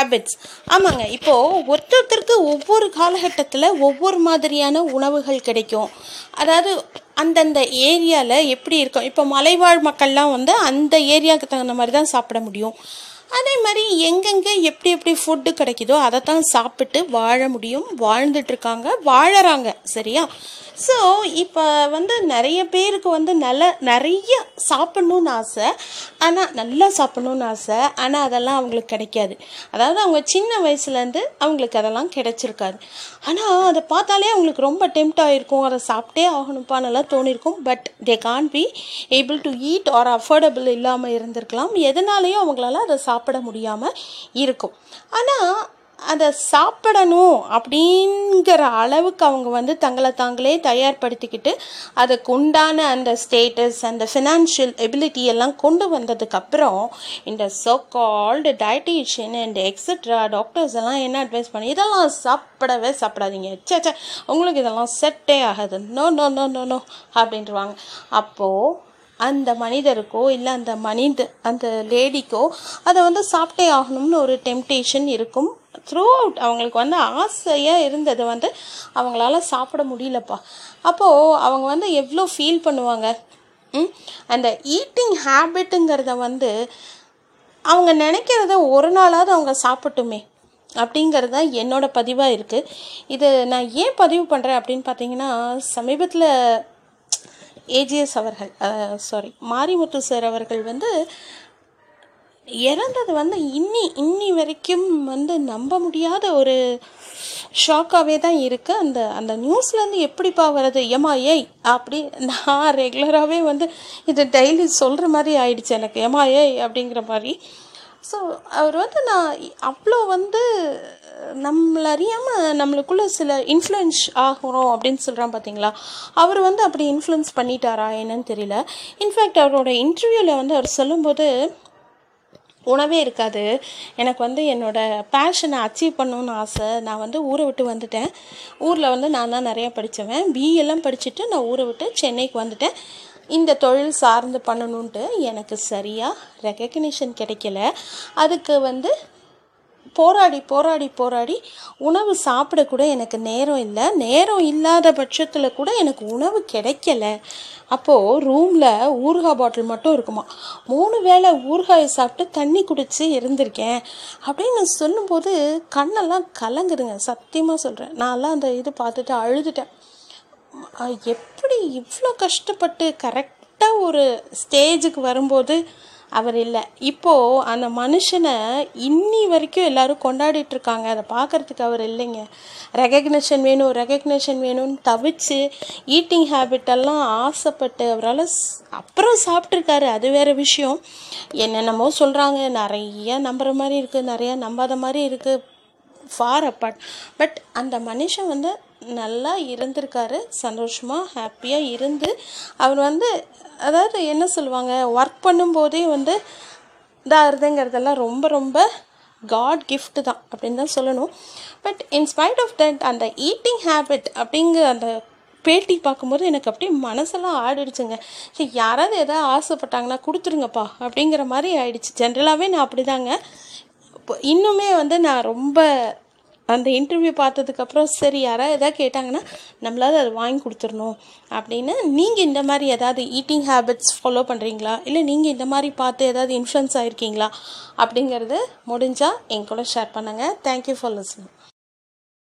Habits ஆமாங்க இப்போது ஒருத்தருக்கு ஒவ்வொரு காலகட்டத்தில் ஒவ்வொரு மாதிரியான உணவுகள் கிடைக்கும். அதாவது அந்தந்த ஏரியாவில் எப்படி இருக்கும்? இப்போ மலைவாழ் மக்கள்லாம் வந்து அந்த ஏரியாவுக்கு தகுந்த மாதிரி தான் சாப்பிட முடியும். அதே மாதிரி எங்கெங்கே எப்படி எப்படி ஃபுட்டு கிடைக்குதோ அதை தான் சாப்பிட்டு வாழ முடியும். வாழ்ந்துட்டுருக்காங்க வாழறாங்க சரியா? ஸோ இப்போ வந்து நிறைய பேருக்கு வந்து நல்ல நிறைய சாப்பிட்ணுன்னு ஆசை. ஆனால் நல்லா சாப்பிட்ணுன்னு ஆசை. ஆனால் அதெல்லாம் அவங்களுக்கு கிடைக்காது. அதாவது அவங்க சின்ன வயசுலேருந்து அவங்களுக்கு அதெல்லாம் கிடைச்சிருக்காது. ஆனால் அதை பார்த்தாலே அவங்களுக்கு ரொம்ப டெம்ட் ஆகிருக்கும் அதை சாப்பிட்டே ஆகணும்ப்பானெல்லாம் தோணியிருக்கும் but they can be able to eat or affordable இல்லாமல் இருந்திருக்கலாம். எதனாலையும் அவங்களால அதை சாப்பிட முடியாமல் இருக்கும். ஆனால் அதை சாப்பிடணும் அப்படிங்கிற அளவுக்கு அவங்க வந்து தங்களை தாங்களே தயார்படுத்திக்கிட்டு அதுக்கு உண்டான அந்த ஸ்டேட்டஸ் அந்த ஃபினான்ஷியல் எபிலிட்டி எல்லாம் கொண்டு வந்ததுக்கப்புறம் இந்த so called dietitian and extra doctors எல்லாம் என்ன அட்வைஸ் பண்ணி இதெல்லாம் சாப்பிடவே சாப்பிடாதீங்க. சே சே உங்களுக்கு இதெல்லாம் செட்டே ஆகாது. No no no no no அப்படின்றவாங்க அப்போது அந்த மனிதருக்கோ இல்லை அந்த மனித அந்த லேடிக்கோ அதை வந்து சாப்பிட்டே ஆகணும்னு ஒரு டெம்டேஷன் இருக்கும். த்ரூ அவுட் அவங்களுக்கு வந்து ஆசையாக இருந்தது வந்து அவங்களால சாப்பிட முடியலப்பா. அப்போது அவங்க வந்து எவ்வளோ ஃபீல் பண்ணுவாங்க? அந்த ஈட்டிங் ஹேபிட்டுங்கிறத வந்து அவங்க நினைக்கிறத ஒரு நாளாவது அவங்க சாப்பிட்டுமே அப்படிங்கிறது தான் என்னோடய பதிவாக இருக்குது இது நான் ஏன் பதிவு பண்ணுறேன் அப்படின்னு பார்த்தீங்கன்னா சமீபத்தில் ஏஜிஎஸ் அவர்கள் சாரி மாரிமுத்து சார் அவர்கள் வந்து இறந்தது வந்து இன்னி இன்னி வரைக்கும் வந்து நம்ப முடியாத ஒரு ஷாக்காகவே தான் இருக்குது அந்த அந்த நியூஸ்லேருந்து எப்படிப்பா வருது? ஏமா ஏய் அப்படி நான் ரெகுலராகவே வந்து இது டெய்லி சொல்கிற மாதிரி ஆயிடுச்சு எனக்கு. ஏமா ஏய் அப்படிங்கிற மாதிரி. ஸோ அவர் வந்து நான் அவ்வளோ வந்து நம்மளை அறியாமல் நம்மளுக்குள்ளே சில இன்ஃப்ளூயன்ஸ் ஆகிறோம் அப்படின்னு சொல்கிறான் பார்த்தீங்களா அவர் வந்து அப்படி இன்ஃப்ளூயன்ஸ் பண்ணிட்டாரா என்னன்னு தெரியல. இன்ஃபேக்ட் அவரோட இன்டர்வியூவில் வந்து அவர் சொல்லும்போது உணவே இருக்காது. எனக்கு வந்து என்னோடய பேஷனை அச்சீவ் பண்ணணுன்னு ஆசை. நான் வந்து ஊரை விட்டு வந்துட்டேன். ஊரில் வந்து நான் தான் நிறையா படித்தவன் பிஎல்லாம் படிச்சுட்டு நான் ஊரை விட்டு சென்னைக்கு வந்துட்டேன். இந்த தொழில் சார்ந்து பண்ணணுன்ட்டு எனக்கு சரியாக ரெக்கக்னிஷன் கிடைக்கல. அதுக்கு வந்து போராடி போராடி போராடி உணவு சாப்பிடக்கூட எனக்கு நேரம் இல்லை. நேரம் இல்லாத பட்சத்தில் கூட எனக்கு உணவு கிடைக்கல. அப்போது ரூமில் ஊறுகாய் பாட்டில் மட்டும் இருக்குமா மூணு வேளை ஊறுகாயை சாப்பிட்டு தண்ணி குடித்து இருந்திருக்கேன் அப்படின்னு சொல்லும்போது கண்ணெல்லாம் கலங்குதுங்க. சத்தியமாக சொல்கிறேன் நான்லாம் அந்த இது பார்த்துட்டு அழுதுட்டேன். எப்படி இவ்வளோ கஷ்டப்பட்டு கரெக்டாக ஒரு ஸ்டேஜுக்கு வரும்போது அவர் இல்லை. இப்போது அந்த மனுஷனை இன்னி வரைக்கும் எல்லோரும் கொண்டாடிட்டு இருக்காங்க. அதை பார்க்குறதுக்கு அவர் இல்லைங்க. ரெகக்னேஷன் வேணும் ரெகக்னேஷன் வேணும்னு தவிச்சு ஈட்டிங் ஹேபிட்டெல்லாம் ஆசைப்பட்டு அவரால் அப்புறம் சாப்பிட்ருக்காரு அது வேறு விஷயம். என்னென்னமோ சொல்கிறாங்க நிறைய நம்புகிற மாதிரி இருக்குது நிறையா நம்பாத மாதிரி இருக்குது ஃபார் அப்பார்ட் பட் அந்த மனுஷன் வந்து நல்லா இருந்திருக்காரு சந்தோஷமாக ஹாப்பியாக இருந்து. அவர் வந்து அதாவது என்ன சொல்லுவாங்க ஒர்க் பண்ணும்போதே வந்து இதாகிறதுங்கிறதெல்லாம் ரொம்ப ரொம்ப காட் கிஃப்ட் தான் அப்படின்னு தான் சொல்லணும். But in spite of that அந்த ஈட்டிங் ஹேபிட் அப்படிங்கிற அந்த பேட்டி பார்க்கும்போது எனக்கு அப்படியே மனசெல்லாம் ஆடிடுச்சுங்க. சரி யாராவது எதாவது ஆசைப்பட்டாங்கன்னா கொடுத்துருங்கப்பா அப்படிங்கிற மாதிரி ஆயிடுச்சு. ஜென்ரலாகவே நான் அப்படி தாங்க இன்னுமே வந்து நான் ரொம்ப அந்த இன்டர்வியூ பார்த்ததுக்கப்புறம் சரி யாராவது எதாவது கேட்டாங்கன்னா நம்மளால் அதை வாங்கி கொடுத்துடணும். அப்படின்னு நீங்கள் இந்த மாதிரி ஏதாவது ஈட்டிங் ஹேபிட்ஸ் ஃபாலோ பண்ணுறீங்களா இல்லை நீங்கள் இந்த மாதிரி பார்த்து ஏதாவது இன்ஃப்ளூன்ஸ் ஆகிருக்கீங்களா அப்படிங்கிறது முடிஞ்சால் என் கூட ஷேர் பண்ணுங்கள் தேங்க்யூ ஃபார் லிஸ்னிங்